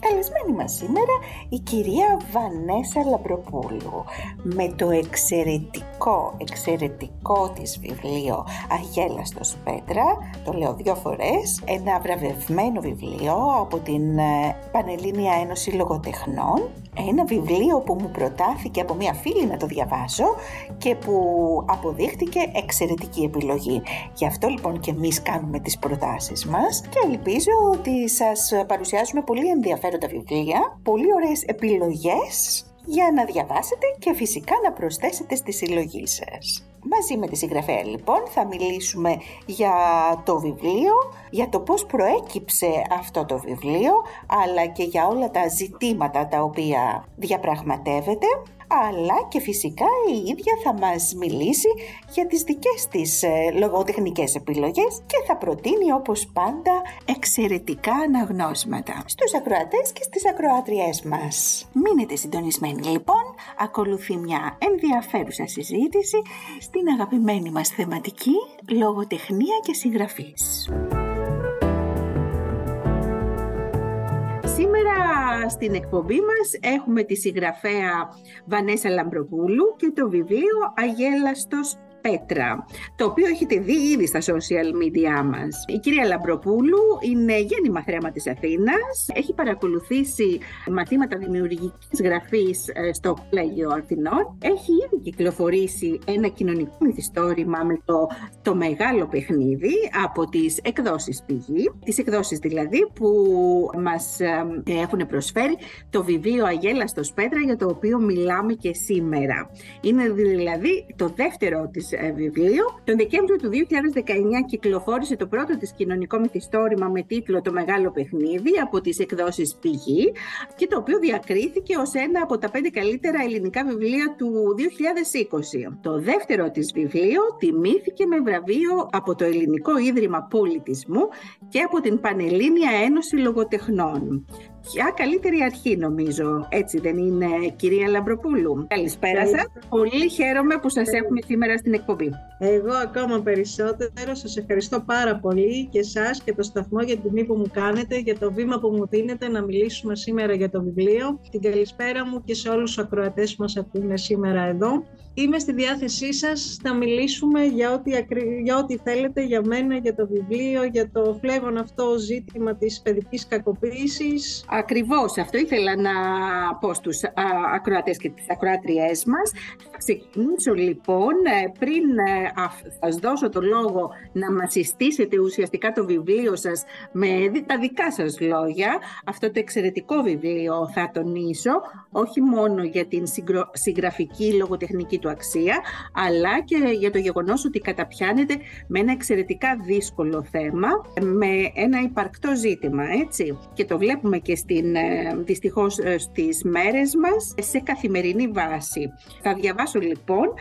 Καλεσμένη μας σήμερα η κυρία Βανέσα Λαμπροπούλου με το εξαιρετικό, εξαιρετικό της βιβλίο «Αγέλαστος Πέτρα», το λέω δύο φορές, ένα βραβευμένο βιβλίο από την ε, Πανελλήνια Ένωση Λογοτεχνών ένα βιβλίο που μου προτάθηκε από μια φίλη να το διαβάσω και που αποδείχτηκε εξαιρετική επιλογή. Γι' αυτό λοιπόν και εμείς κάνουμε τις προτάσεις μας και ελπίζω ότι σας παρουσιάζουμε πολύ ενδιαφέροντα βιβλία, πολύ ωραίες επιλογές για να διαβάσετε και φυσικά να προσθέσετε στη συλλογή σας. Μαζί με τη συγγραφέα λοιπόν θα μιλήσουμε για το βιβλίο, για το πώς προέκυψε αυτό το βιβλίο, αλλά και για όλα τα ζητήματα τα οποία διαπραγματεύεται αλλά και φυσικά η ίδια θα μας μιλήσει για τις δικές της ε, λογοτεχνικές επιλογές και θα προτείνει όπως πάντα εξαιρετικά αναγνώσματα στους ακροατές και στις ακροάτριές μας. Μείνετε συντονισμένοι λοιπόν, ακολουθεί μια ενδιαφέρουσα συζήτηση στην αγαπημένη μας θεματική λογοτεχνία και συγγραφής. Σήμερα στην εκπομπή μας έχουμε τη συγγραφέα Βανέσα Λαμπροπούλου και το βιβλίο «Αγέλαστος Πέτρα, το οποίο έχετε δει ήδη στα social media μας. Η κυρία Λαμπροπούλου είναι γέννημα θρέμα της Αθήνας, έχει παρακολουθήσει μαθήματα δημιουργικής γραφής ε, στο Πλέγιο Αθηνών, έχει ήδη κυκλοφορήσει ένα κοινωνικό μυθιστόρημα με το, το μεγάλο παιχνίδι από τις εκδόσεις πηγή, τις εκδόσεις δηλαδή που μας ε, έχουν προσφέρει το βιβλίο Αγέλαστος Πέτρα για το οποίο μιλάμε και σήμερα. Είναι δηλαδή το δεύτερο της ε, βιβλίο. Τον Δεκέμβριο του 2019 κυκλοφόρησε το πρώτο της κοινωνικό μυθιστόρημα με τίτλο «Το Μεγάλο Παιχνίδι» από τις εκδόσεις Πηγή και το οποίο διακρίθηκε ως ένα από τα πέντε καλύτερα ελληνικά βιβλία του 2020. Το δεύτερο της βιβλίο τιμήθηκε με βραβείο από το Ελληνικό Ίδρυμα Πολιτισμού και από την Πανελλήνια Ένωση Λογοτεχνών. Ποια καλύτερη αρχή νομίζω, έτσι δεν είναι κυρία Λαμπροπούλου. Καλησπέρα σας. Πολύ χαίρομαι που σας έχουμε σήμερα στην εκπομπή. Εγώ ακόμα περισσότερο σας ευχαριστώ πάρα πολύ και εσάς και το σταθμό για την τιμή που μου κάνετε, για το βήμα που μου δίνετε να μιλήσουμε σήμερα για το βιβλίο. Την καλησπέρα μου και σε όλους τους ακροατές που μας ακούνε σήμερα εδώ. Είμαι στη διάθεσή σας να μιλήσουμε για ό,τι, για ό,τι θέλετε για μένα, για το βιβλίο, για το φλέγον αυτό ζήτημα της παιδικής κακοποίησης. Ακριβώς, αυτό ήθελα να πω στους ακροατές και τις ακροάτριές μας. Θα ξεκινήσω λοιπόν, ε, πριν ε, σας δώσω το λόγο να μας συστήσετε ουσιαστικά το βιβλίο σας με τα δικά σας λόγια. Αυτό το εξαιρετικό βιβλίο θα τονίσω, όχι μόνο για την συγγραφική λογοτεχνική του αξία, αλλά και για το γεγονός ότι καταπιάνεται με ένα εξαιρετικά δύσκολο θέμα, με ένα υπαρκτό ζήτημα, έτσι. Και το βλέπουμε και στην, ε, δυστυχώς ε, στις μέρες μας σε καθημερινή βάση. Θα διαβάσω λοιπόν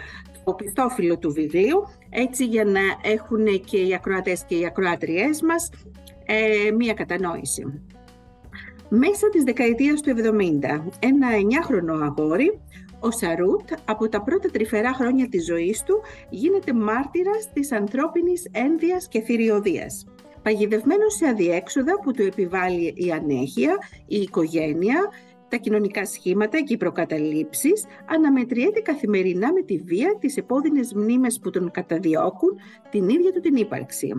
το πιστόφυλλο του βιβλίου, έτσι για να έχουν και οι ακροατές και οι ακροάτριές μας ε, μία κατανόηση. Μέσα της δεκαετίας του 70, ένα 9χρονο αγόρι ο Σαρούτ από τα πρώτα τρυφερά χρόνια της ζωής του γίνεται μάρτυρας της ανθρώπινης ένδυας και θηριωδίας. Παγιδευμένος σε αδιέξοδα που του επιβάλλει η ανέχεια, η οικογένεια, τα κοινωνικά σχήματα και οι προκαταλήψεις αναμετριέται καθημερινά με τη βία τις επώδυνες μνήμες που τον καταδιώκουν την ίδια του την ύπαρξη.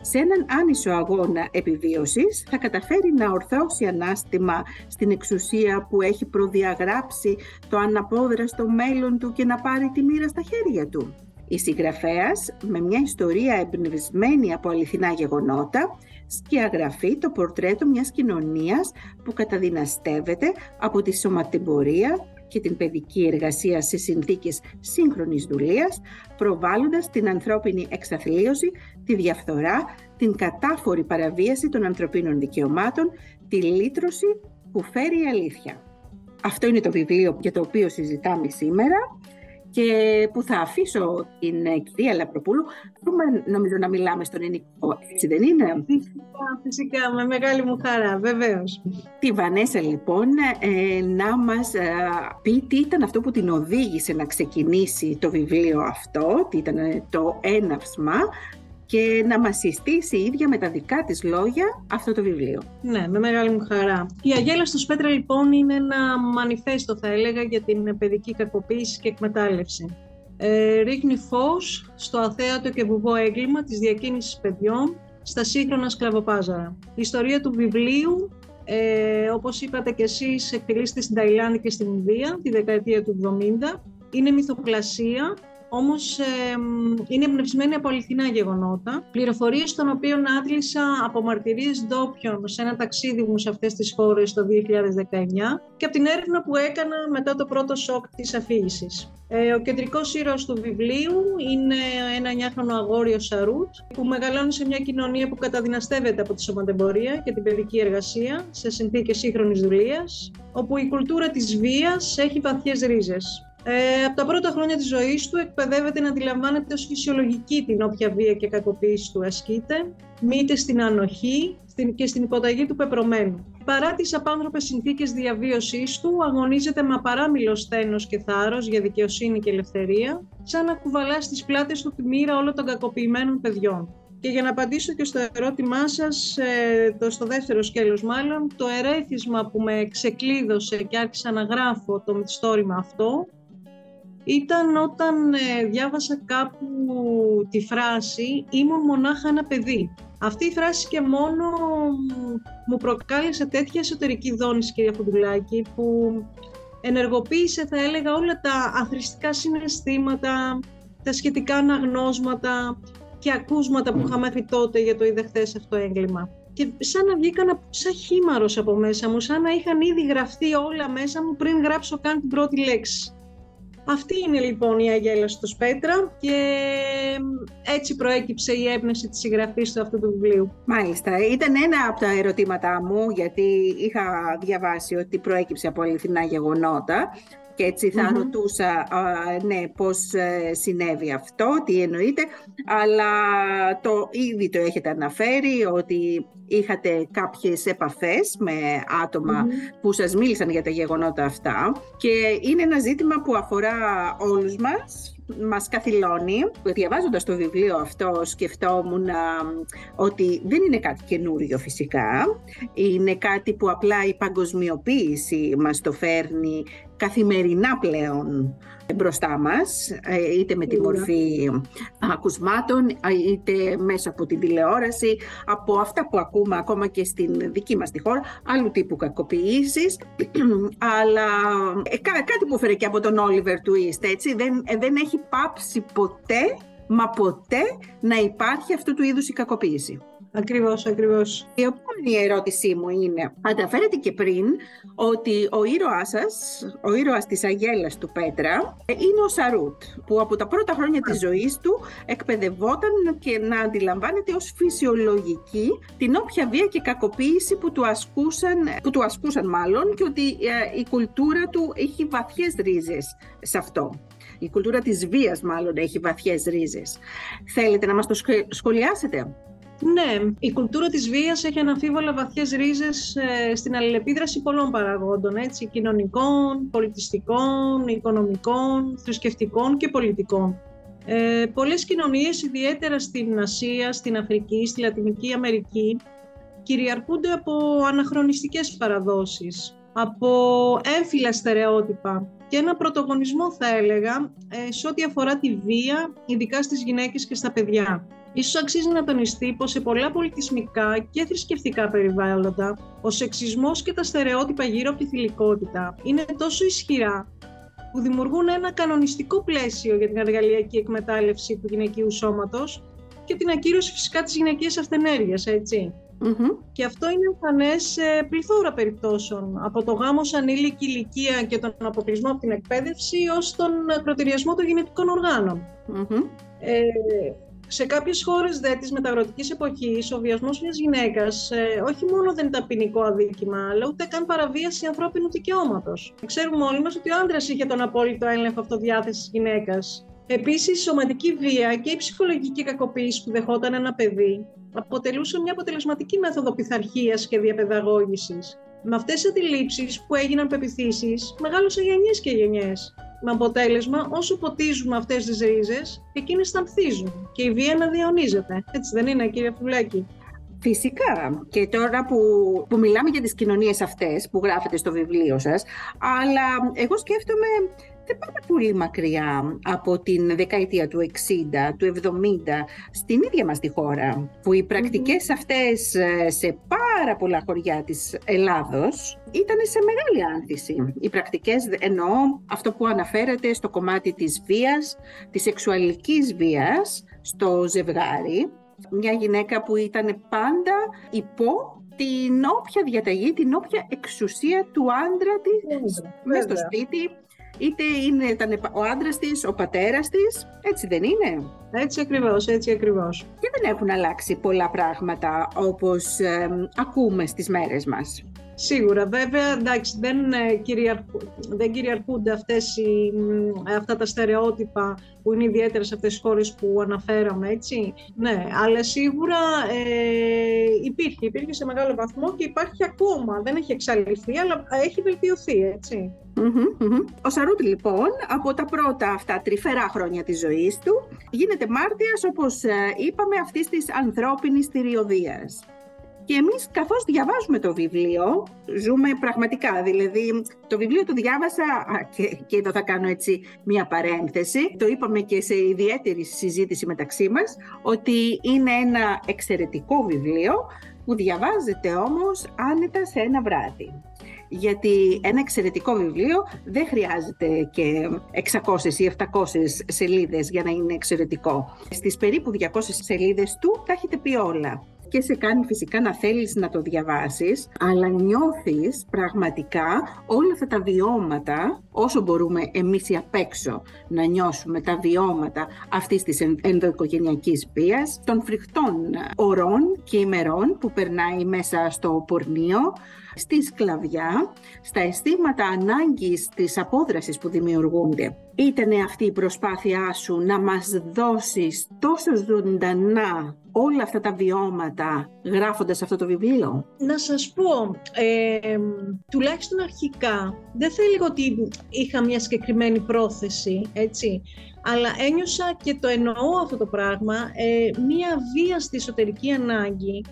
Σε έναν άνισο αγώνα επιβίωσης θα καταφέρει να ορθώσει ανάστημα στην εξουσία που έχει προδιαγράψει το αναπόδραστο μέλλον του και να πάρει τη μοίρα στα χέρια του. Η συγγραφέας, με μια ιστορία εμπνευσμένη από αληθινά γεγονότα, σκιαγραφεί το πορτρέτο μιας κοινωνίας που καταδυναστεύεται από τη σωματεμπορία και την παιδική εργασία σε συνθήκες σύγχρονης δουλείας, προβάλλοντας την ανθρώπινη εξαθλίωση, τη διαφθορά, την κατάφορη παραβίαση των ανθρωπίνων δικαιωμάτων, τη λύτρωση που φέρει η αλήθεια. Αυτό είναι το βιβλίο για το οποίο συζητάμε σήμερα και που θα αφήσω την ε, κυρία Λαπροπούλου. Μπορούμε νομίζω να μιλάμε στον ελληνικό, έτσι δεν είναι; Φυσικά, φυσικά, με μεγάλη μου χαρά, βεβαίως. Τη Βανέσα λοιπόν ε, να μας ε, πει τι ήταν αυτό που την οδήγησε να ξεκινήσει το βιβλίο αυτό, τι ήταν το έναυσμα και να μας συστήσει η ίδια με τα δικά της λόγια αυτό το βιβλίο. Ναι, με μεγάλη μου χαρά. Η Αγέλα στο Σπέτρα λοιπόν είναι ένα μανιφέστο θα έλεγα για την παιδική κακοποίηση και εκμετάλλευση. Ε, ρίχνει φως στο αθέατο και βουβό έγκλημα της διακίνησης παιδιών στα σύγχρονα σκλαβοπάζαρα. Η ιστορία του βιβλίου, ε, όπως είπατε και εσείς, εκτελήσεται στην Ταϊλάνδη και στην Ινδία τη δεκαετία του 70. Είναι μυθοπλασία όμως είναι εμπνευσμένη από αληθινά γεγονότα, πληροφορίες των οποίων άντλησα από μαρτυρίες ντόπιων σε ένα ταξίδι μου σε αυτές τις χώρες το 2019 και από την έρευνα που έκανα μετά το πρώτο σοκ της αφήγησης. Ε, ο κεντρικός ήρωας του βιβλίου είναι ένα νιάχρονο αγόρι ο Σαρούτ που μεγαλώνει σε μια κοινωνία που καταδυναστεύεται από τη σωματεμπορία και την παιδική εργασία σε συνθήκες σύγχρονης δουλείας, όπου η κουλτούρα της βίας έχει βαθιές ρίζες. Ε, από τα πρώτα χρόνια της ζωής του εκπαιδεύεται να αντιλαμβάνεται ως φυσιολογική την όποια βία και κακοποίηση του ασκείται, μήτε στην ανοχή και στην υποταγή του πεπρωμένου. Παρά τις απάνθρωπες συνθήκες διαβίωσής του, αγωνίζεται με απαράμιλο στένος και θάρρος για δικαιοσύνη και ελευθερία, σαν να κουβαλά στις πλάτες του τη μοίρα όλων των κακοποιημένων παιδιών. Και για να απαντήσω και στο ερώτημά σας, ε, το, στο δεύτερο σκέλος μάλλον, το ερέθισμα που με ξεκλείδωσε και άρχισα να γράφω το μυθιστόρημα αυτό, ήταν όταν ε, διάβασα κάπου τη φράση «Ήμουν μονάχα ένα παιδί». Αυτή η φράση και μόνο μου προκάλεσε τέτοια εσωτερική δόνηση, κυρία Φουντουλάκη, που ενεργοποίησε, θα έλεγα, όλα τα αθρηστικά συναισθήματα, τα σχετικά αναγνώσματα και ακούσματα που είχα μέχρι τότε για το είδε χθες αυτό έγκλημα. Και σαν να βγήκαν σαν χήμαρος από μέσα μου, σαν να είχαν ήδη γραφτεί όλα μέσα μου πριν γράψω καν την πρώτη λέξη. Αυτή είναι λοιπόν η Αγέλα στο Σπέτρα και έτσι προέκυψε η έμπνευση της συγγραφής του αυτού του βιβλίου. Μάλιστα. Ήταν ένα από τα ερωτήματά μου γιατί είχα διαβάσει ότι προέκυψε από αληθινά γεγονότα και έτσι θα ρωτούσα ναι, πώς ε, συνέβη αυτό, τι εννοείται, αλλά το ήδη το έχετε αναφέρει ότι είχατε κάποιες επαφές με ατομα που σας μίλησαν για τα γεγονότα αυτά και είναι ένα ζήτημα που αφορά όλους μας μας καθυλώνει. Διαβάζοντας το βιβλίο αυτό σκεφτόμουν ότι δεν είναι κάτι καινούριο φυσικά. Είναι κάτι που απλά η παγκοσμιοποίηση μας το φέρνει καθημερινά πλέον μπροστά μας, ε, είτε με τη μορφή ακουσμάτων, είτε μέσα από την τηλεόραση, από αυτά που ακούμε ακόμα και στην δική μας τη χώρα, άλλου τύπου κακοποιήσεις, αλλά ε, κάτι που φέρε και από τον Όλιβερ Twist, έτσι, δεν, ε, δεν έχει πάψει ποτέ, μα ποτέ να υπάρχει αυτού του είδους η κακοποίηση. Ακριβώς, ακριβώς. Η επόμενη ερώτησή μου είναι, αναφέρετε και πριν ότι ο ήρωάς σας, ο ήρωας της Αγέλας του Πέτρα, είναι ο Σαρούτ, που από τα πρώτα χρόνια της ζωής του εκπαιδευόταν και να αντιλαμβάνεται ως φυσιολογική την όποια βία και κακοποίηση που του ασκούσαν, που του ασκούσαν μάλλον και ότι ε, η κουλτούρα του έχει βαθιές ρίζες σε αυτό. Η κουλτούρα της βίας μάλλον έχει βαθιές ρίζες. Θέλετε να μας το σχολιάσετε; Ναι, η κουλτούρα της βίας έχει αναμφίβολα βαθιές ρίζες ε, στην αλληλεπίδραση πολλών παραγόντων, έτσι, κοινωνικών, πολιτιστικών, οικονομικών, θρησκευτικών και πολιτικών. Ε, πολλές κοινωνίες, ιδιαίτερα στην Ασία, στην Αφρική, στη Λατινική Αμερική, κυριαρχούνται από αναχρονιστικές παραδόσεις, από έμφυλα στερεότυπα και ένα πρωτογονισμό θα έλεγα ε, σε ό,τι αφορά τη βία, ειδικά στις γυναίκες και στα παιδιά. Ίσως αξίζει να τονιστεί πως σε πολλά πολιτισμικά και θρησκευτικά περιβάλλοντα ο σεξισμός και τα στερεότυπα γύρω από τη θηλυκότητα είναι τόσο ισχυρά που δημιουργούν ένα κανονιστικό πλαίσιο για την εργαλειακή εκμετάλλευση του γυναικείου σώματος και την ακύρωση φυσικά της γυναικείας αυτενέργειας, Και αυτό είναι εμφανέ σε πληθώρα περιπτώσεων, από το γάμο σαν ανήλικη ηλικία και τον αποκλεισμό από την εκπαίδευση ως τον ακροτηριασμό των γενετικών Ε, Σε κάποιες χώρες της μεταγραφική εποχής, ο βιασμός μιας γυναίκας ε, όχι μόνο δεν ήταν ποινικό αδίκημα, αλλά ούτε καν παραβίαση ανθρώπινου δικαιώματος. Ξέρουμε όλοι μας ότι ο άντρας είχε τον απόλυτο έλεγχο αυτοδιάθεσης της γυναίκας. Επίσης, η σωματική βία και η ψυχολογική κακοποίηση που δεχόταν ένα παιδί αποτελούσε μια αποτελεσματική μέθοδο πειθαρχίας και διαπαιδαγώγησης. Με αυτές τις αντιλήψεις που έγιναν πεπιθήσεις, μεγάλωσαν γενιές και γενιές με αποτέλεσμα όσο ποτίζουμε αυτές τις ρίζες, εκείνες θα ανθίζουν και η βία να διαιωνίζεται. Έτσι δεν είναι κύριε Φουλάκη; Φυσικά. Και τώρα που, που μιλάμε για τις κοινωνίες αυτές που γράφετε στο βιβλίο σας, αλλά εγώ σκέφτομαι δεν πάμε πολύ μακριά από την δεκαετία του 60, του 70, στην ίδια μας τη χώρα, που οι πρακτικές αυτές ε, σε πάρα πολλά χωριά της Ελλάδος ήταν σε μεγάλη άνθηση. Οι πρακτικές, εννοώ αυτό που αναφέρεται στο κομμάτι της βίας, της σεξουαλικής βίας στο ζευγάρι, μια γυναίκα που ήταν πάντα υπό την όποια διαταγή, την όποια εξουσία του άντρα της μέσα στο σπίτι, είτε είναι, ήταν ο άντρας της, ο πατέρας της. Έτσι δεν είναι. Έτσι ακριβώς, έτσι ακριβώς. Και δεν έχουν αλλάξει πολλά πράγματα όπως ακούμε στις μέρες μας. Σίγουρα, βέβαια, εντάξει, δεν, ε, κυριαρχού, δεν κυριαρχούνται αυτές οι, αυτά τα στερεότυπα που είναι ιδιαίτερα σε αυτές τις χώρες που αναφέραμε, έτσι. Ναι, αλλά σίγουρα ε, υπήρχε, υπήρχε σε μεγάλο βαθμό και υπάρχει ακόμα. Δεν έχει εξαλειφθεί, αλλά έχει βελτιωθεί, έτσι. Ο Σαρούτ λοιπόν από τα πρώτα αυτά τρυφερά χρόνια της ζωής του γίνεται μάρτυρας όπως ε, είπαμε αυτής της ανθρώπινης θηριωδίας. Και εμείς καθώς διαβάζουμε το βιβλίο, ζούμε πραγματικά. Δηλαδή, το βιβλίο το διάβασα, και, και εδώ θα κάνω έτσι μία παρένθεση, το είπαμε και σε ιδιαίτερη συζήτηση μεταξύ μας, ότι είναι ένα εξαιρετικό βιβλίο που διαβάζεται όμως άνετα σε ένα βράδυ γιατί ένα εξαιρετικό βιβλίο δεν χρειάζεται και 600 ή 700 σελίδες για να είναι εξαιρετικό. Στις περίπου 200 σελίδες του τα έχετε πει όλα και σε κάνει φυσικά να θέλεις να το διαβάσεις, αλλά νιώθεις πραγματικά όλα αυτά τα βιώματα, όσο μπορούμε εμείς οι απ' έξω να νιώσουμε τα βιώματα αυτής της ενδοοικογενειακής βίας, των φρικτών ωρών και ημερών που περνάει μέσα στο πορνείο, στη σκλαβιά, στα αισθήματα ανάγκης της απόδρασης που δημιουργούνται. Ήτανε αυτή η προσπάθειά σου να μας δώσεις τόσο ζωντανά όλα αυτά τα βιώματα γράφοντας αυτό το βιβλίο; Να σας πω, ε, τουλάχιστον αρχικά, δεν θα έλεγα ότι είχα μια συγκεκριμένη πρόθεση, έτσι, αλλά ένιωσα και το εννοώ αυτό το πράγμα, ε, μια βία στη εσωτερική ανάγκη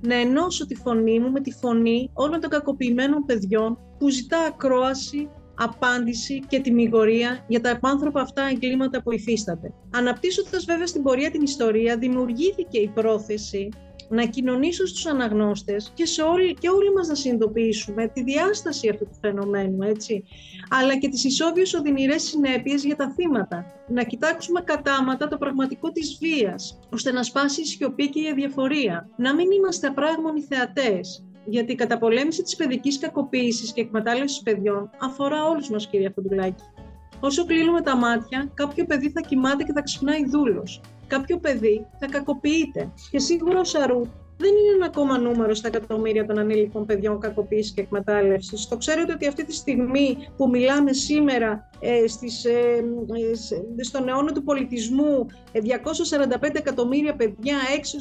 να ενώσω τη φωνή μου με τη φωνή όλων των κακοποιημένων παιδιών που ζητά ακρόαση, απάντηση και τιμιγορία για τα επάνθρωπα αυτά εγκλήματα που υφίσταται. Αναπτύσσοντας βέβαια στην πορεία την ιστορία, δημιουργήθηκε η πρόθεση να κοινωνήσω στους αναγνώστες και, σε όλοι, και όλοι μας να συνειδητοποιήσουμε τη διάσταση αυτού του φαινομένου, έτσι, αλλά και τις ισόβιες οδυνηρές συνέπειες για τα θύματα. Να κοιτάξουμε κατάματα το πραγματικό της βίας, ώστε να σπάσει η σιωπή και η αδιαφορία. Να μην είμαστε απράγμονοι θεατές, γιατί η καταπολέμηση της παιδικής κακοποίησης και εκμετάλλευσης παιδιών αφορά όλους μας, κυρία Φοντουλάκη. Όσο κλείνουμε τα μάτια, κάποιο παιδί θα κοιμάται και θα ξυπνάει δούλος κάποιο παιδί θα κακοποιείται. Και σίγουρα ο Σαρούτ δεν είναι ένα ακόμα νούμερο στα εκατομμύρια των ανήλικων παιδιών κακοποίησης και εκμετάλλευσης. Το ξέρετε ότι αυτή τη στιγμή που μιλάμε σήμερα ε, στις, ε, ε στον αιώνα του πολιτισμού, 245 ε, εκατομμύρια παιδιά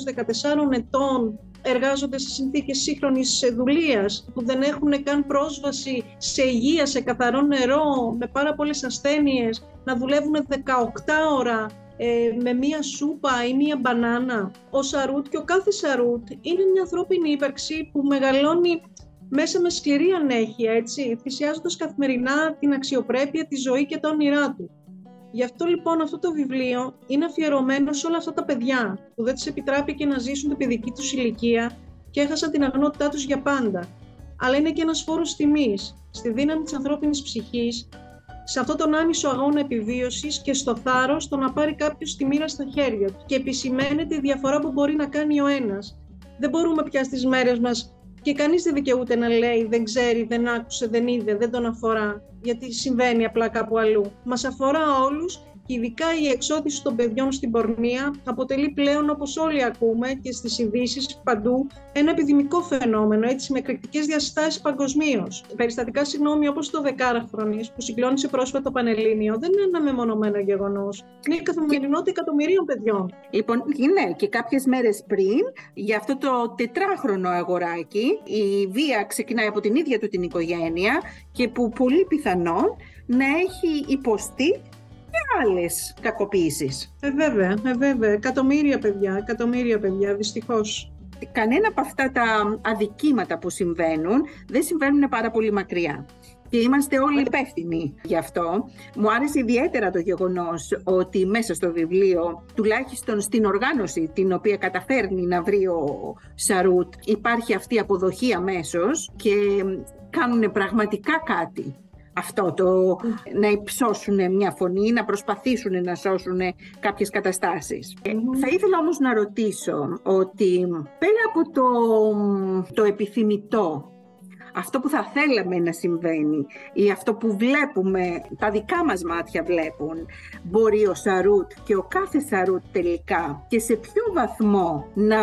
6 14 ετών εργάζονται σε συνθήκες σύγχρονης δουλείας, που δεν έχουν καν πρόσβαση σε υγεία, σε καθαρό νερό, με πάρα πολλές ασθένειες, να δουλεύουν 18 ώρα ε, με μία σούπα ή μία μπανάνα. Ο Σαρούτ και ο κάθε Σαρούτ είναι μια ανθρώπινη ύπαρξη που μεγαλώνει μέσα με σκληρή ανέχεια, έτσι, θυσιάζοντας καθημερινά την αξιοπρέπεια, τη ζωή και τα όνειρά του. Γι' αυτό λοιπόν αυτό το βιβλίο είναι αφιερωμένο σε όλα αυτά τα παιδιά που δεν τους επιτράπηκε να ζήσουν την παιδική τους ηλικία και έχασαν την αγνότητά τους για πάντα. Αλλά είναι και ένας φόρος τιμής στη δύναμη της ανθρώπινης ψυχής σε αυτόν τον άμυσο αγώνα επιβίωσης και στο θάρρος το να πάρει κάποιος τη μοίρα στα χέρια του. Και επισημαίνεται η διαφορά που μπορεί να κάνει ο ένας. Δεν μπορούμε πια στις μέρες μας και κανείς δεν δικαιούται να λέει δεν ξέρει, δεν άκουσε, δεν είδε, δεν τον αφορά, γιατί συμβαίνει απλά κάπου αλλού. Μας αφορά όλους και ειδικά η εξώθηση των παιδιών στην πορνεία αποτελεί πλέον, όπως όλοι ακούμε και στις ειδήσεις παντού, ένα επιδημικό φαινόμενο, έτσι, με εκρηκτικές διαστάσεις παγκοσμίως. Περιστατικά, συγγνώμη, όπως το δεκάραχρονης που συγκλώνησε πρόσφατα το Πανελλήνιο, δεν είναι ένα μεμονωμένο γεγονός. Είναι η καθημερινότητα εκατομμυρίων παιδιών. Λοιπόν, ναι, και κάποιες μέρες πριν, για αυτό το τετράχρονο αγοράκι, η βία ξεκινάει από την ίδια του την οικογένεια και που πολύ πιθανόν να έχει υποστεί και άλλες κακοποίησεις. Ε, βέβαια, ε, βέβαια. Εκατομμύρια παιδιά, εκατομμύρια παιδιά, δυστυχώς. Κανένα από αυτά τα αδικήματα που συμβαίνουν δεν συμβαίνουν πάρα πολύ μακριά. Και είμαστε όλοι υπεύθυνοι γι' αυτό. Μου άρεσε ιδιαίτερα το γεγονός ότι μέσα στο βιβλίο, τουλάχιστον στην οργάνωση την οποία καταφέρνει να βρει ο Σαρούτ, υπάρχει αυτή η αποδοχή αμέσως και κάνουν πραγματικά κάτι αυτό το να υψώσουν μια φωνή, να προσπαθήσουν να σώσουν κάποιες καταστάσεις. Ε, θα ήθελα όμως να ρωτήσω ότι πέρα από το, το επιθυμητό αυτό που θα θέλαμε να συμβαίνει ή αυτό που βλέπουμε, τα δικά μας μάτια βλέπουν, μπορεί ο Σαρούτ και ο κάθε Σαρούτ τελικά και σε ποιο βαθμό να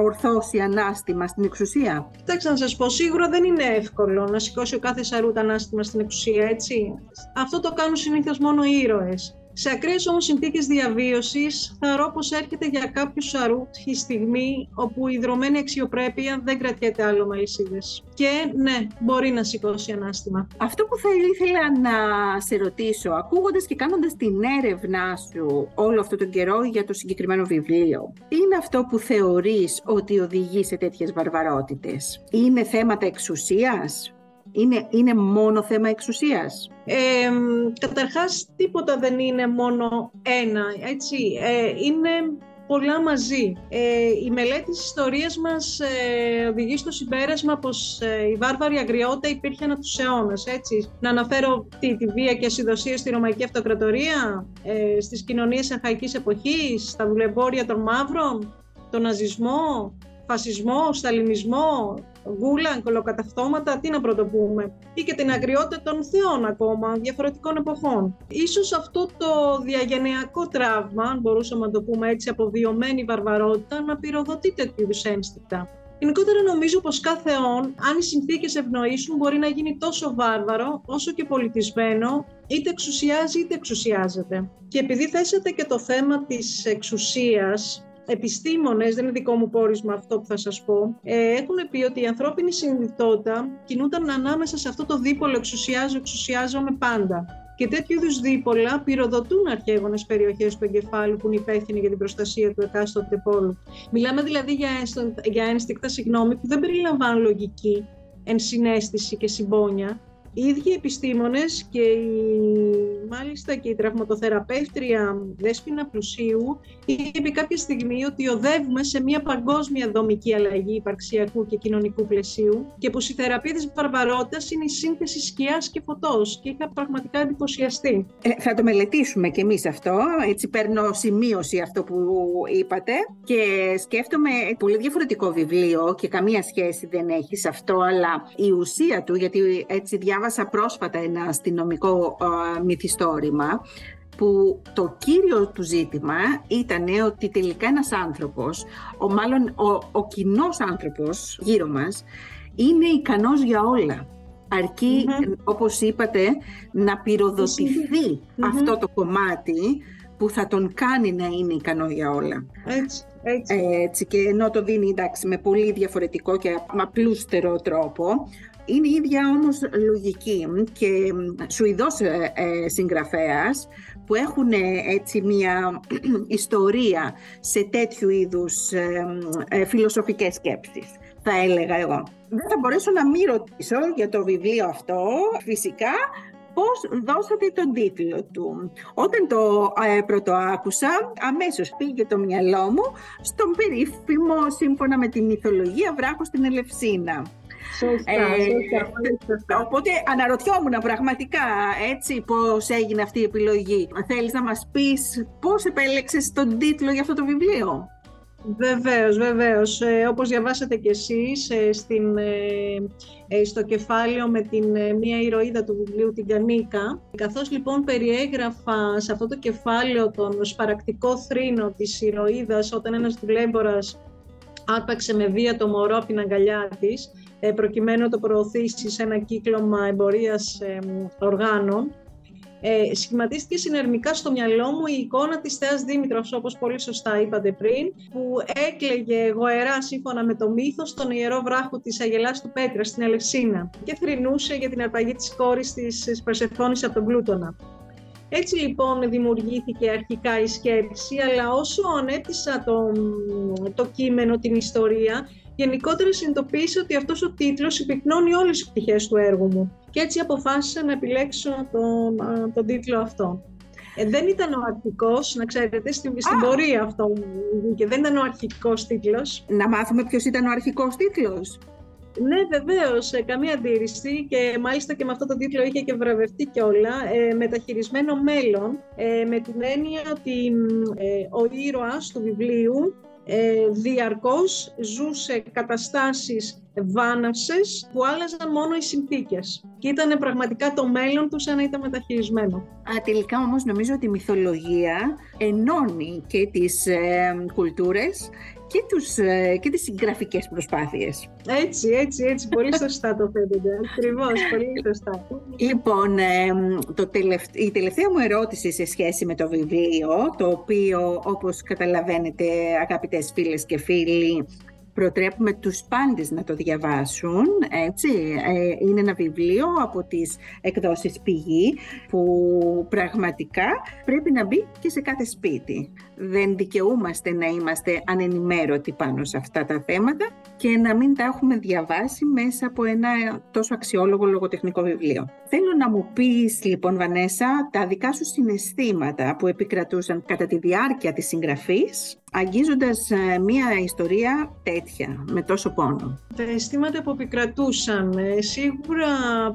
ορθώσει ανάστημα στην εξουσία; Κοιτάξτε να σας πω, σίγουρα δεν είναι εύκολο να σηκώσει ο κάθε Σαρούτ ανάστημα στην εξουσία, έτσι. Αυτό το κάνουν συνήθως μόνο οι ήρωες. Σε ακραίες όμως συνθήκες διαβίωσης, θεωρώ πως έρχεται για κάποιου σαρούτ η στιγμή όπου η δρομένη αξιοπρέπεια δεν κρατιέται άλλο με αλυσίδες. Και ναι, μπορεί να σηκώσει ανάστημα. Αυτό που θα ήθελα να σε ρωτήσω, ακούγοντας και κάνοντας την έρευνά σου όλο αυτό τον καιρό για το συγκεκριμένο βιβλίο, τι είναι αυτό που θεωρείς ότι οδηγεί σε τέτοιες βαρβαρότητες; Είναι θέματα εξουσίας, είναι, είναι μόνο θέμα εξουσίας; Ε, καταρχάς, τίποτα δεν είναι μόνο ένα, έτσι. Ε, είναι πολλά μαζί. Ε, η μελέτη της ιστορίας μας ε, οδηγεί στο συμπέρασμα πως ε, η βάρβαρη αγριότητα υπήρχε ανά τους αιώνας, έτσι. Να αναφέρω τη, τη βία και ασυδοσία στη Ρωμαϊκή Αυτοκρατορία, ε, στις κοινωνίες αρχαϊκής εποχής, στα δουλεμπόρια των μαύρων, τον ναζισμό, φασισμό, σταλινισμό, γούλα, κολοκαταυτώματα, τι να πρωτοπούμε. Ή και την αγριότητα των θεών ακόμα, διαφορετικών εποχών. Ίσως αυτό το διαγενειακό τραύμα, αν μπορούσαμε να το πούμε έτσι, αποβιωμένη βαρβαρότητα, να πυροδοτεί τέτοιου είδου ένστικτα. Γενικότερα νομίζω πως κάθε όν, αν οι συνθήκες ευνοήσουν, μπορεί να γίνει τόσο βάρβαρο, όσο και πολιτισμένο, είτε εξουσιάζει είτε εξουσιάζεται. Και επειδή θέσατε και το θέμα της εξουσίας, επιστήμονες, δεν είναι δικό μου πόρισμα αυτό που θα σας πω, ε, έχουν πει ότι η ανθρώπινη συνειδητότητα κινούταν ανάμεσα σε αυτό το δίπολο εξουσιάζω, εξουσιάζομαι πάντα. Και τέτοιου είδους δίπολα πυροδοτούν αρχαίγονες περιοχές του εγκεφάλου που είναι υπεύθυνοι για την προστασία του εκάστοτε πόλου. Μιλάμε δηλαδή για, για ένστικτα συγγνώμη, που δεν περιλαμβάνουν λογική, ενσυναίσθηση και συμπόνια, οι ίδιοι επιστήμονες και η, μάλιστα και η τραυματοθεραπεύτρια Δέσποινα Πλουσίου είπε κάποια στιγμή ότι οδεύουμε σε μια παγκόσμια δομική αλλαγή υπαρξιακού και κοινωνικού πλαισίου και πως η θεραπεία της βαρβαρότητας είναι η σύνθεση σκιάς και φωτός και είχα πραγματικά εντυπωσιαστεί. Ε, θα το μελετήσουμε και εμείς αυτό, έτσι παίρνω σημείωση αυτό που είπατε και σκέφτομαι πολύ διαφορετικό βιβλίο και καμία σχέση δεν έχει σε αυτό αλλά η ουσία του γιατί έτσι διάβασα διάβασα πρόσφατα ένα αστυνομικό μυθιστόρημα που το κύριο του ζήτημα ήταν ότι τελικά ένας άνθρωπος, ο, μάλλον ο, ο κοινός άνθρωπος γύρω μας, είναι ικανός για όλα. Αρκεί, όπως είπατε, να πυροδοτηθει αυτό το κομμάτι που θα τον κάνει να είναι ικανό για όλα. Έτσι. Έτσι. Έτσι και ενώ το δίνει εντάξει, με πολύ διαφορετικό και απλούστερο τρόπο είναι η ίδια όμως λογική και Σουηδός ε, ε, συγγραφέας που έχουν ε, έτσι μια ιστορία σε τέτοιου είδους φιλοσοφικές σκέψεις, θα έλεγα εγώ. Δεν θα μπορέσω να μην ρωτήσω για το βιβλίο αυτό, φυσικά, πώς δώσατε τον τίτλο του. Όταν το ε, πρωτοάκουσα, αμέσως πήγε το μυαλό μου στον περίφημο, σύμφωνα με τη μυθολογία, βράχο στην Ελευσίνα. Σωστά, ε, Οπότε αναρωτιόμουν πραγματικά έτσι πώς έγινε αυτή η επιλογή. Θέλεις να μας πεις πώς επέλεξες τον τίτλο για αυτό το βιβλίο; Βεβαίως, βεβαίως. Ε, όπως διαβάσατε κι εσείς ε, στην, ε, στο κεφάλαιο με την μία ηρωίδα του βιβλίου, την Κανίκα. Καθώς λοιπόν περιέγραφα σε αυτό το κεφάλαιο τον σπαρακτικό θρήνο της ηρωίδας όταν ένας δουλέμπορας άπαξε με βία το μωρό από την αγκαλιά της, προκειμένου να το προωθήσεις σε ένα κύκλωμα εμπορίας οργάνων, ε, σχηματίστηκε συνερμικά στο μυαλό μου η εικόνα της Θεάς Δήμητρος, όπως πολύ σωστά είπατε πριν, που έκλαιγε γοερά σύμφωνα με το μύθος στον ιερό βράχο της Αγελάς του Πέτρα στην Ελευσίνα και θρυνούσε για την αρπαγή της κόρης της Περσεφόνης από τον Πλούτονα. Έτσι λοιπόν δημιουργήθηκε αρχικά η σκέψη, αλλά όσο ανέπτυσα το, το κείμενο, την ιστορία, γενικότερα συνειδητοποίησα ότι αυτός ο τίτλος υπυκνώνει όλες τις πτυχές του έργου μου. Και έτσι αποφάσισα να επιλέξω τον, τον τίτλο αυτό. Ε, δεν ήταν ο αρχικός, να ξέρετε, στην, στην πορεία αυτό και δεν ήταν ο αρχικός τίτλος. Να μάθουμε ποιος ήταν ο αρχικός τίτλος. Ναι, βεβαίως, καμία αντίρρηση και μάλιστα και με αυτό το τίτλο είχε και βραβευτεί κιόλα. Ε, μεταχειρισμένο μέλλον, ε, με την έννοια ότι ε, ο ήρωας του βιβλίου ε, διαρκώς ζούσε καταστάσεις βάναυσες που άλλαζαν μόνο οι συνθήκες και ήταν πραγματικά το μέλλον του σαν να ήταν μεταχειρισμένο. Α, τελικά όμως νομίζω ότι η μυθολογία ενώνει και τις ε, κουλτούρες και, τους, ε, και τις συγγραφικές προσπάθειες. Έτσι, έτσι, έτσι. Πολύ σωστά το φαίνεται. Ακριβώς, πολύ σωστά. Λοιπόν, ε, το η τελευταία μου ερώτηση σε σχέση με το βιβλίο, το οποίο όπως καταλαβαίνετε αγαπητές φίλες και φίλοι, προτρέπουμε τους πάντες να το διαβάσουν, έτσι. Ε, είναι ένα βιβλίο από τις εκδόσεις Πηγή που πραγματικά πρέπει να μπει και σε κάθε σπίτι. Δεν δικαιούμαστε να είμαστε ανενημέρωτοι πάνω σε αυτά τα θέματα και να μην τα έχουμε διαβάσει μέσα από ένα τόσο αξιόλογο λογοτεχνικό βιβλίο. Θέλω να μου πεις λοιπόν Βανέσα τα δικά σου συναισθήματα που επικρατούσαν κατά τη διάρκεια της συγγραφής αγγίζοντας ε, μία ιστορία τέτοια, με τόσο πόνο. Τα αισθήματα που επικρατούσαν, ε, σίγουρα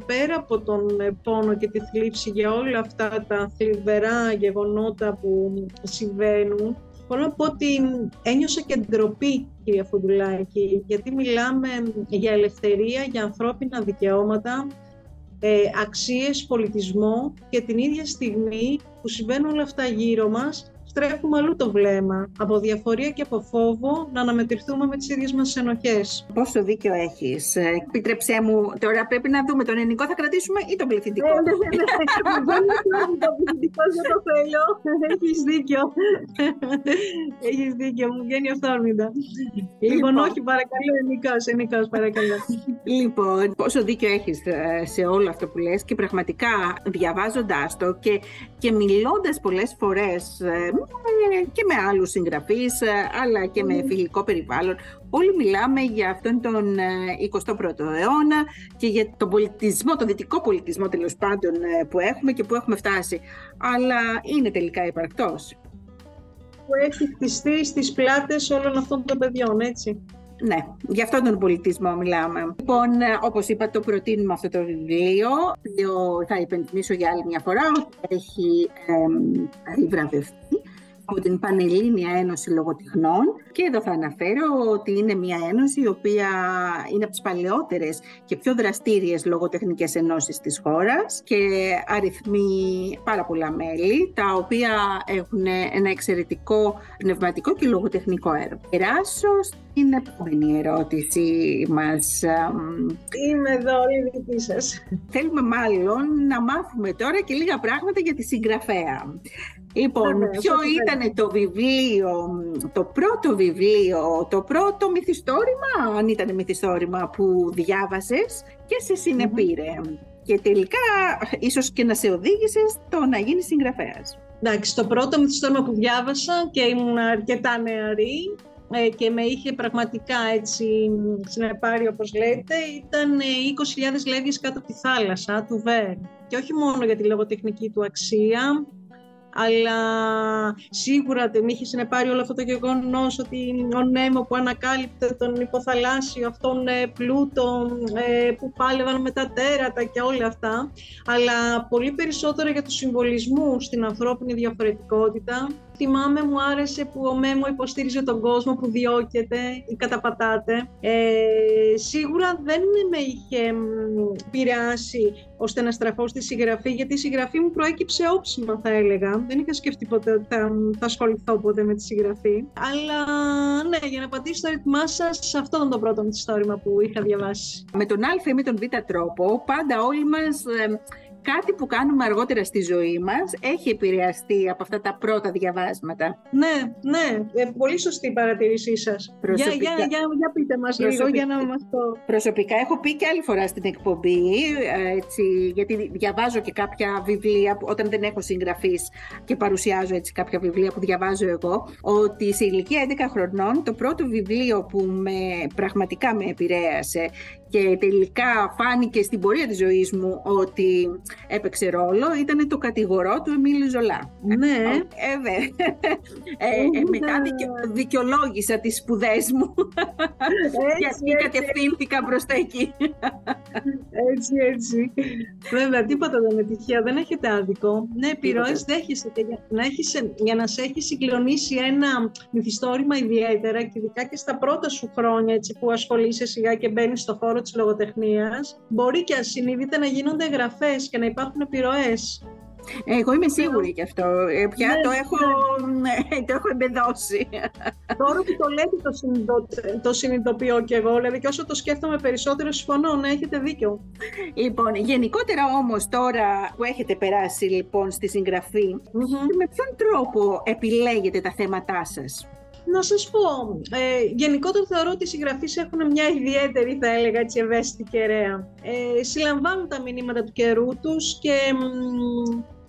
πέρα από τον ε, πόνο και τη θλίψη για όλα αυτά τα θλιβερά γεγονότα που συμβαίνουν, Μπορώ να πω ότι ένιωσα και ντροπή, κυρία Φουντουλάκη, γιατί μιλάμε για ελευθερία, για ανθρώπινα δικαιώματα, αξίες, πολιτισμό και την ίδια στιγμή που συμβαίνουν όλα αυτά γύρω μας, στρέφουμε αλλού το βλέμμα. Από διαφορία και από φόβο να αναμετρηθούμε με τι ίδιε μα ενοχέ. Πόσο δίκιο έχει. Ε, Επίτρεψέ μου, τώρα πρέπει να δούμε τον ελληνικό θα κρατήσουμε ή τον πληθυντικό. Ναι, ναι, ναι. Δεν το πληθυντικό, δεν το θέλω. Έχει δίκιο. Έχει δίκιο, μου βγαίνει αυθόρμητα. Λοιπόν, λοιπόν, όχι, παρακαλώ, ενικό, ενικό, παρακαλώ. Λοιπόν, πόσο δίκιο έχει ε, σε όλο αυτό που λες και πραγματικά διαβάζοντά το και, και μιλώντα πολλέ φορέ ε, και με άλλους συγγραφείς, ε, αλλά και με φιλικό περιβάλλον. Όλοι μιλάμε για αυτόν τον 21ο ε, αιώνα και για τον πολιτισμό, τον δυτικό πολιτισμό τέλος πάντων ε, που έχουμε και που έχουμε φτάσει. Αλλά είναι τελικά υπαρκτός. Που έχει χτιστεί στις πλάτες όλων αυτών των παιδιών, έτσι. Ναι, για αυτόν τον πολιτισμό μιλάμε. Λοιπόν, όπως είπα, το προτείνουμε αυτό το βιβλίο. Θα υπενθυμίσω για άλλη μια φορά ότι έχει ε, βραβευτεί από την Πανελλήνια Ένωση Λογοτεχνών και εδώ θα αναφέρω ότι είναι μια ένωση η οποία είναι από τις παλαιότερες και πιο δραστήριες λογοτεχνικές ενώσεις της χώρας και αριθμεί πάρα πολλά μέλη τα οποία έχουν ένα εξαιρετικό πνευματικό και λογοτεχνικό έργο. Περάσω στην επόμενη ερώτηση μας. Είμαι εδώ όλη δική σας. Θέλουμε μάλλον να μάθουμε τώρα και λίγα πράγματα για τη συγγραφέα. Λοιπόν, ποιο ήταν το βιβλίο, το πρώτο βιβλίο, το πρώτο μυθιστόρημα, αν ήταν μυθιστόρημα που διάβασες και σε συνεπήρε. Και τελικά ίσως και να σε οδήγησε στο να γίνεις συγγραφέας. Εντάξει, το πρώτο μυθιστόρημα που διάβασα και ήμουν αρκετά νεαρή ε, και με είχε πραγματικά έτσι συνεπάρει όπως λέτε ήταν 20.000 λέγες κάτω από τη θάλασσα του Βέρ. Και όχι μόνο για τη λογοτεχνική του αξία, αλλά σίγουρα δεν είχε συνεπάρει όλο αυτό το γεγονός ότι ο Νέμο που ανακάλυπτε τον υποθαλάσσιο αυτόν ε, πλούτο ε, που πάλευαν με τα τέρατα και όλα αυτά, αλλά πολύ περισσότερο για τους συμβολισμούς στην ανθρώπινη διαφορετικότητα, Θυμάμαι μου άρεσε που ο Μέμο υποστήριζε τον κόσμο που διώκεται ή καταπατάται. Ε, σίγουρα δεν με είχε πειράσει ώστε να στραφώ στη συγγραφή, γιατί η συγγραφή μου προέκυψε όψιμα θα έλεγα. Δεν είχα σκεφτεί ποτέ ότι θα, θα ασχοληθώ ποτέ με τη συγγραφή. Αλλά ναι, για να απαντήσω στο ρυθμά σας, αυτό ήταν το πρώτο μυθιστόρημα που είχα διαβάσει. Με τον Α ή με τον Β τρόπο, πάντα όλοι μας κάτι που κάνουμε αργότερα στη ζωή μας έχει επηρεαστεί από αυτά τα πρώτα διαβάσματα. Ναι, ναι, ε, πολύ σωστή η παρατήρησή σας. Προσωπικά... Για, για, για, για πείτε μας λίγο για να μας το... Προσωπικά έχω πει και άλλη φορά στην εκπομπή, ε, έτσι, γιατί διαβάζω και κάποια βιβλία που, όταν δεν έχω συγγραφείς και παρουσιάζω έτσι κάποια βιβλία που διαβάζω εγώ, ότι σε ηλικία 11 χρονών το πρώτο βιβλίο που με, πραγματικά με επηρέασε και τελικά φάνηκε στην πορεία της ζωής μου ότι έπαιξε ρόλο ήταν το κατηγορό του Εμίλη Ζολά. Ναι. Ε, δε. Ε, ε, μετά δικαιολόγησα τις σπουδές μου και κατευθύνθηκα προς τα εκεί. Έτσι, έτσι. Βέβαια, τίποτα δεν είναι τυχαία, δεν έχετε άδικο. Ναι, επιρροές δέχεσαι για να, έχεις, για να σε έχει συγκλονίσει ένα μυθιστόρημα ιδιαίτερα και ειδικά και στα πρώτα σου χρόνια έτσι, που ασχολείσαι σιγά και μπαίνεις στο χώρο της λογοτεχνίας, μπορεί και ασυνείδητα να γίνονται γραφές και να υπάρχουν επιρροές. Εγώ είμαι σίγουρη γι' αυτό. Ε, πια ναι, το, έχω, ναι. το έχω εμπεδώσει. Τώρα που το λέτε το, συνειδητο, το συνειδητοποιώ κι εγώ. Δηλαδή και όσο το σκέφτομαι περισσότερο συμφωνώ. Ναι, έχετε δίκιο. Λοιπόν, γενικότερα όμως τώρα που έχετε περάσει λοιπόν στη συγγραφή, με ποιον τρόπο επιλέγετε τα θέματά σας; Να σας πω, ε, γενικότερα θεωρώ ότι οι συγγραφείς έχουν μια ιδιαίτερη, θα έλεγα, έτσι, ευαίσθητη κεραία. Ε, συλλαμβάνουν τα μηνύματα του καιρού τους και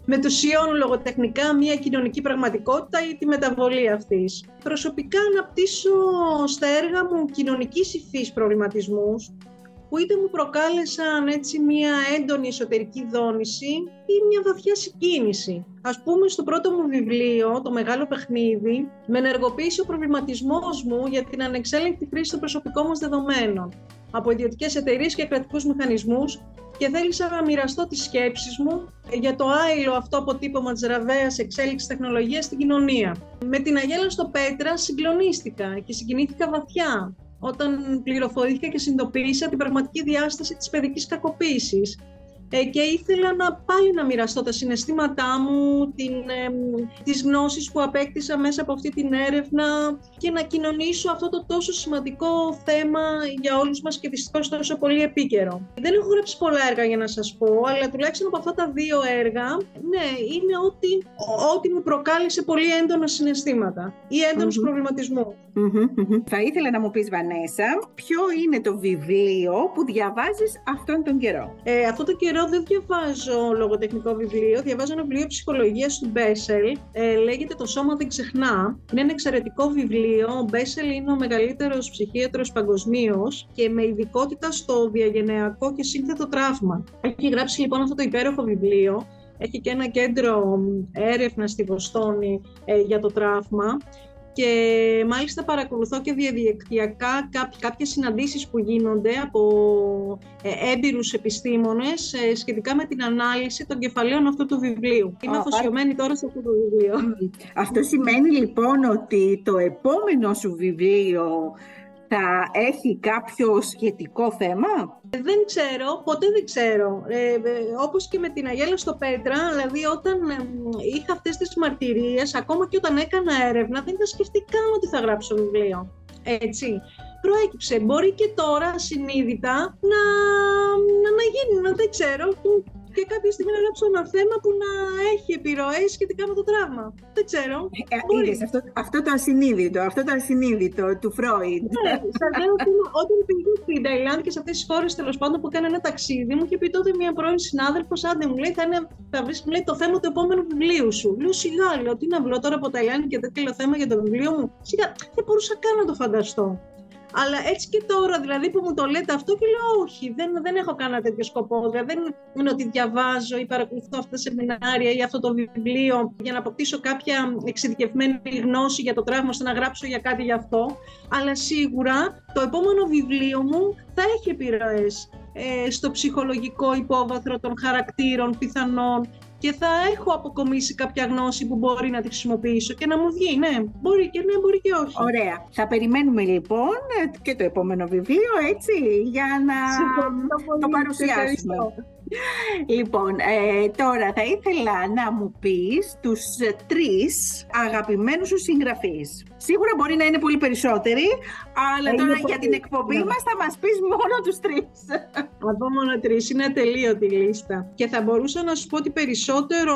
μετουσιώνουν λογοτεχνικά μια κοινωνική πραγματικότητα ή τη μεταβολή αυτής. Προσωπικά αναπτύσσω στα έργα μου κοινωνικής υφής προβληματισμούς, που είτε μου προκάλεσαν έτσι μια έντονη εσωτερική δόνηση ή μια βαθιά συγκίνηση. Ας πούμε στο πρώτο μου βιβλίο, το Μεγάλο Παιχνίδι, με ενεργοποίησε ο προβληματισμός μου για την ανεξέλεγκτη χρήση των προσωπικών μας δεδομένων από ιδιωτικές εταιρείες και κρατικούς μηχανισμούς και θέλησα να μοιραστώ τις σκέψεις μου για το άειλο αυτό αποτύπωμα της ραβαία εξέλιξης τεχνολογίας στην κοινωνία. Με την Αγέλα στο Πέτρα συγκλονίστηκα και συγκινήθηκα βαθιά όταν πληροφορήθηκα και συνειδητοποίησα την πραγματική διάσταση της παιδικής κακοποίησης. ε, και ήθελα να πάλι να μοιραστώ τα συναισθήματά μου, την, ε, τις γνώσεις που απέκτησα μέσα από αυτή την έρευνα και να κοινωνήσω αυτό το τόσο σημαντικό θέμα για όλους μας και δυστυχώς τόσο πολύ επίκαιρο. Δεν έχω γράψει πολλά έργα για να σας πω, αλλά τουλάχιστον από αυτά τα δύο έργα, ναι, είναι ότι, ότι μου προκάλεσε πολύ έντονα συναισθήματα ή έντονους προβληματισμούς. Θα ήθελα να μου πεις, Βανέσα, ποιο είναι το βιβλίο που διαβάζεις αυτόν τον καιρό; Ε, αυτόν τον καιρό δεν διαβάζω λογοτεχνικό βιβλίο, διαβάζω ένα βιβλίο ψυχολογίας του Μπέσελ. Ε, λέγεται Το Σώμα Δεν Ξεχνά. Είναι ένα εξαιρετικό βιβλίο. Ο Μπέσελ είναι ο μεγαλύτερος ψυχίατρος παγκοσμίως και με ειδικότητα στο διαγενειακό και σύνθετο τραύμα. Έχει γράψει λοιπόν αυτό το υπέροχο βιβλίο. Έχει και ένα κέντρο έρευνα στη Βοστόνη ε, για το τραύμα και μάλιστα παρακολουθώ και διαδικτυακά κάποιες συναντήσεις που γίνονται από ε, έμπειρους επιστήμονες ε, σχετικά με την ανάλυση των κεφαλαίων αυτού του βιβλίου. Είμαι αφοσιωμένη τώρα σε αυτό το βιβλίο. Αυτό σημαίνει λοιπόν ότι το επόμενο σου βιβλίο θα έχει κάποιο σχετικό θέμα; Δεν ξέρω, ποτέ δεν ξέρω. Ε, ε, όπως και με την Αγέλα στο Πέτρα, δηλαδή όταν είχα αυτές τις μαρτυρίες, ακόμα και όταν έκανα έρευνα, δεν θα σκεφτεί καν ότι θα γράψω βιβλίο. Έτσι. Προέκυψε. Μπορεί και τώρα συνείδητα να, να, να γίνει, δεν ξέρω και κάποια στιγμή να γράψω ένα θέμα που να έχει επιρροές σχετικά με το τραύμα. Δεν ξέρω. Ε, είδες, αυτό, αυτό το ασυνείδητο, αυτό το ασυνείδητο του Φρόιντ. Ναι, σα λέω ότι όταν πήγα στην Ταϊλάνδη και σε αυτές τις χώρες τέλος πάντων που έκανα ένα ταξίδι, μου είχε πει τότε μια πρώην συνάδελφος, άντε μου λέει, θα, είναι, θα βρεις λέει, το θέμα του επόμενου βιβλίου σου. Λέω σιγά, λέω, τι να βρω τώρα από Ταϊλάνδη και τέτοιο θέμα για το βιβλίο μου. Σιγά, δεν μπορούσα καν να το φανταστώ. Αλλά έτσι και τώρα, δηλαδή που μου το λέτε αυτό και λέω όχι, δεν, δεν έχω κανένα τέτοιο σκοπό. Δηλαδή δεν είναι ότι διαβάζω ή παρακολουθώ αυτά τα σεμινάρια ή αυτό το βιβλίο για να αποκτήσω κάποια εξειδικευμένη γνώση για το τραύμα, ώστε να γράψω για κάτι γι' αυτό. Αλλά σίγουρα το επόμενο βιβλίο μου θα έχει επιρροές ε, στο ψυχολογικό υπόβαθρο των χαρακτήρων πιθανών και θα έχω αποκομίσει κάποια γνώση που μπορεί να τη χρησιμοποιήσω και να μου βγει. Ναι, μπορεί και ναι, μπορεί και όχι. Ωραία. Θα περιμένουμε λοιπόν και το επόμενο βιβλίο, έτσι, για να το παρουσιάσουμε. Λοιπόν, ε, τώρα θα ήθελα να μου πεις τους τρεις αγαπημένους σου συγγραφείς. Σίγουρα μπορεί να είναι πολύ περισσότεροι, αλλά ε, τώρα για την εκπομπή ναι. μας θα μας πεις μόνο τους τρεις. Από μόνο τρεις, είναι ατελείωτη λίστα. Και θα μπορούσα να σου πω ότι περισσότερο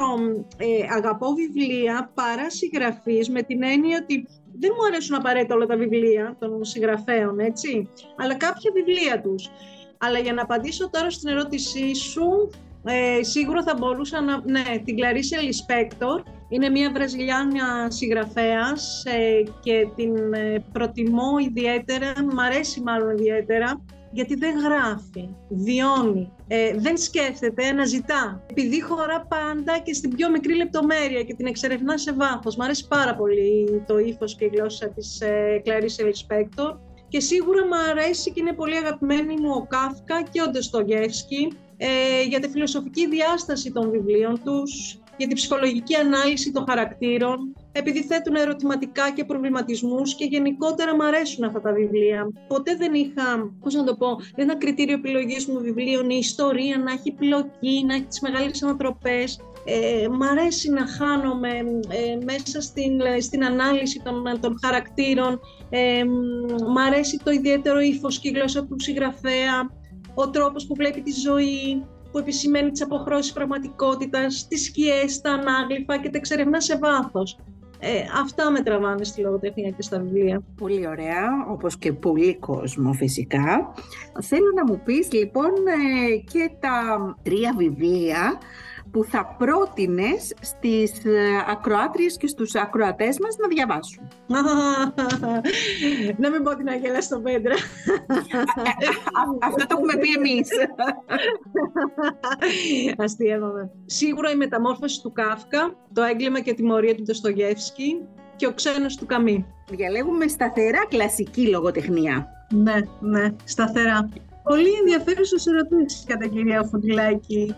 ε, αγαπώ βιβλία παρά συγγραφείς με την έννοια ότι δεν μου αρέσουν απαραίτητα όλα τα βιβλία των συγγραφέων, έτσι, αλλά κάποια βιβλία τους. Αλλά για να απαντήσω τώρα στην ερώτησή σου, ε, σίγουρα θα μπορούσα να... Ναι, την Clarice Lispector. Είναι μια Βραζιλιάνια συγγραφέας ε, και την ε, προτιμώ ιδιαίτερα, μου αρέσει μάλλον ιδιαίτερα, γιατί δεν γράφει, βιώνει, ε, δεν σκέφτεται, αναζητά. Επειδή χωρά πάντα και στην πιο μικρή λεπτομέρεια και την εξερευνά σε βάθος. Μ' αρέσει πάρα πολύ το ύφος και η γλώσσα της ε, Clarice Lispector και σίγουρα μου αρέσει και είναι πολύ αγαπημένη μου ο Κάφκα και ο Ντεστογεύσκη ε, για τη φιλοσοφική διάσταση των βιβλίων τους, για τη ψυχολογική ανάλυση των χαρακτήρων, επειδή θέτουν ερωτηματικά και προβληματισμούς και γενικότερα μου αρέσουν αυτά τα βιβλία. Ποτέ δεν είχα, πώς να το πω, δεν ένα κριτήριο επιλογής μου βιβλίων, η ιστορία να έχει πλοκή, να έχει τις μεγάλες ανατροπές. Ε, μ' αρέσει να χάνομαι ε, μέσα στην, στην ανάλυση των, των χαρακτήρων. Ε, μ' αρέσει το ιδιαίτερο ύφος και η γλώσσα του συγγραφέα, ο τρόπος που βλέπει τη ζωή, που επισημαίνει τις αποχρώσεις πραγματικότητας, τις σκιές, τα ανάγλυφα και τα εξερευνά σε βάθος. Ε, αυτά με τραβάνε στη λογοτεχνία και στα βιβλία. Πολύ ωραία, όπως και πολύ κόσμο φυσικά. Θέλω να μου πεις λοιπόν ε, και τα τρία βιβλία που θα πρότεινες στις ε, ακροάτριες και στους ακροατές μας να διαβάσουν. να μην πω την Αγγέλα στο Πέντρα. Αυτό το έχουμε πει εμείς. Αστείευαμε. Σίγουρα η μεταμόρφωση του Κάφκα, το έγκλημα και τιμωρία του Ντοστογεύσκη και ο ξένος του Καμί. Διαλέγουμε σταθερά κλασική λογοτεχνία. Ναι, ναι, σταθερά. Πολύ ενδιαφέρουσες ερωτήσεις κατά κυρία Φωτιλάκη.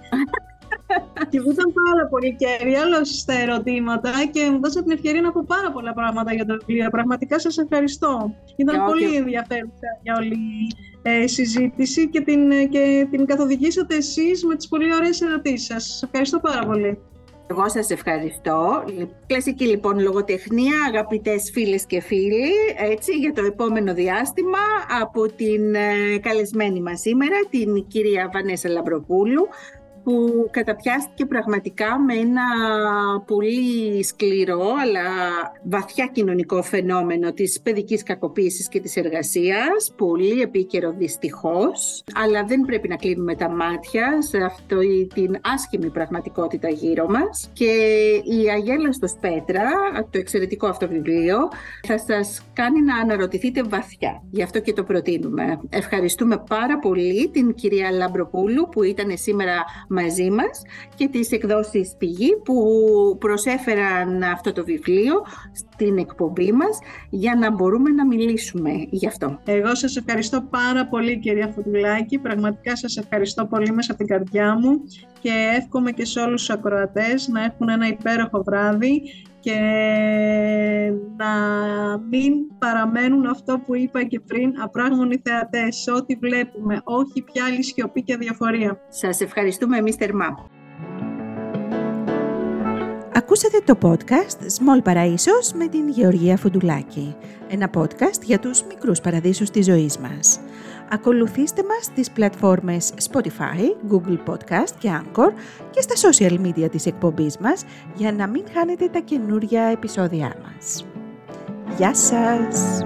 Και ήταν πάρα πολύ κέρια στα ερωτήματα και μου δώσατε την ευκαιρία να πω πάρα πολλά πράγματα για το βιβλίο. Πραγματικά σας ευχαριστώ. Ήταν πολύ ενδιαφέρουσα για όλη η ε, συζήτηση και την, και την καθοδηγήσατε εσείς με τις πολύ ωραίες ερωτήσεις σας. Σας ευχαριστώ πάρα πολύ. Εγώ σας ευχαριστώ. Κλασική λοιπόν λογοτεχνία, αγαπητές φίλες και φίλοι, έτσι, για το επόμενο διάστημα από την ε, καλεσμένη μας σήμερα, την κυρία Βανέσα Λαμπροπούλου, που καταπιάστηκε πραγματικά με ένα πολύ σκληρό αλλά βαθιά κοινωνικό φαινόμενο της παιδικής κακοποίησης και της εργασίας, πολύ επίκαιρο δυστυχώς, αλλά δεν πρέπει να κλείνουμε τα μάτια σε αυτό την άσχημη πραγματικότητα γύρω μας και η Αγέλα στο Σπέτρα, το εξαιρετικό αυτό βιβλίο, θα σας κάνει να αναρωτηθείτε βαθιά. Γι' αυτό και το προτείνουμε. Ευχαριστούμε πάρα πολύ την κυρία Λαμπροπούλου που ήταν σήμερα μαζί μας και τις εκδόσεις Πηγή που προσέφεραν αυτό το βιβλίο στην εκπομπή μας για να μπορούμε να μιλήσουμε γι' αυτό. Εγώ σας ευχαριστώ πάρα πολύ κυρία Φωτουλάκη, πραγματικά σας ευχαριστώ πολύ μέσα από την καρδιά μου και εύχομαι και σε όλους τους ακροατές να έχουν ένα υπέροχο βράδυ και να μην παραμένουν αυτό που είπα και πριν, απράγμονοι θεατές, ό,τι βλέπουμε, όχι πια άλλη σιωπή και διαφορία. Σας ευχαριστούμε εμείς θερμά. Ακούσατε το podcast Small Παραΐσος με την Γεωργία Φουντουλάκη. Ένα podcast για τους μικρούς παραδείσους της ζωής μας. Ακολουθήστε μας στις πλατφόρμες Spotify, Google Podcast και Anchor και στα social media της εκπομπής μας για να μην χάνετε τα καινούργια επεισόδια μας. Γεια σας!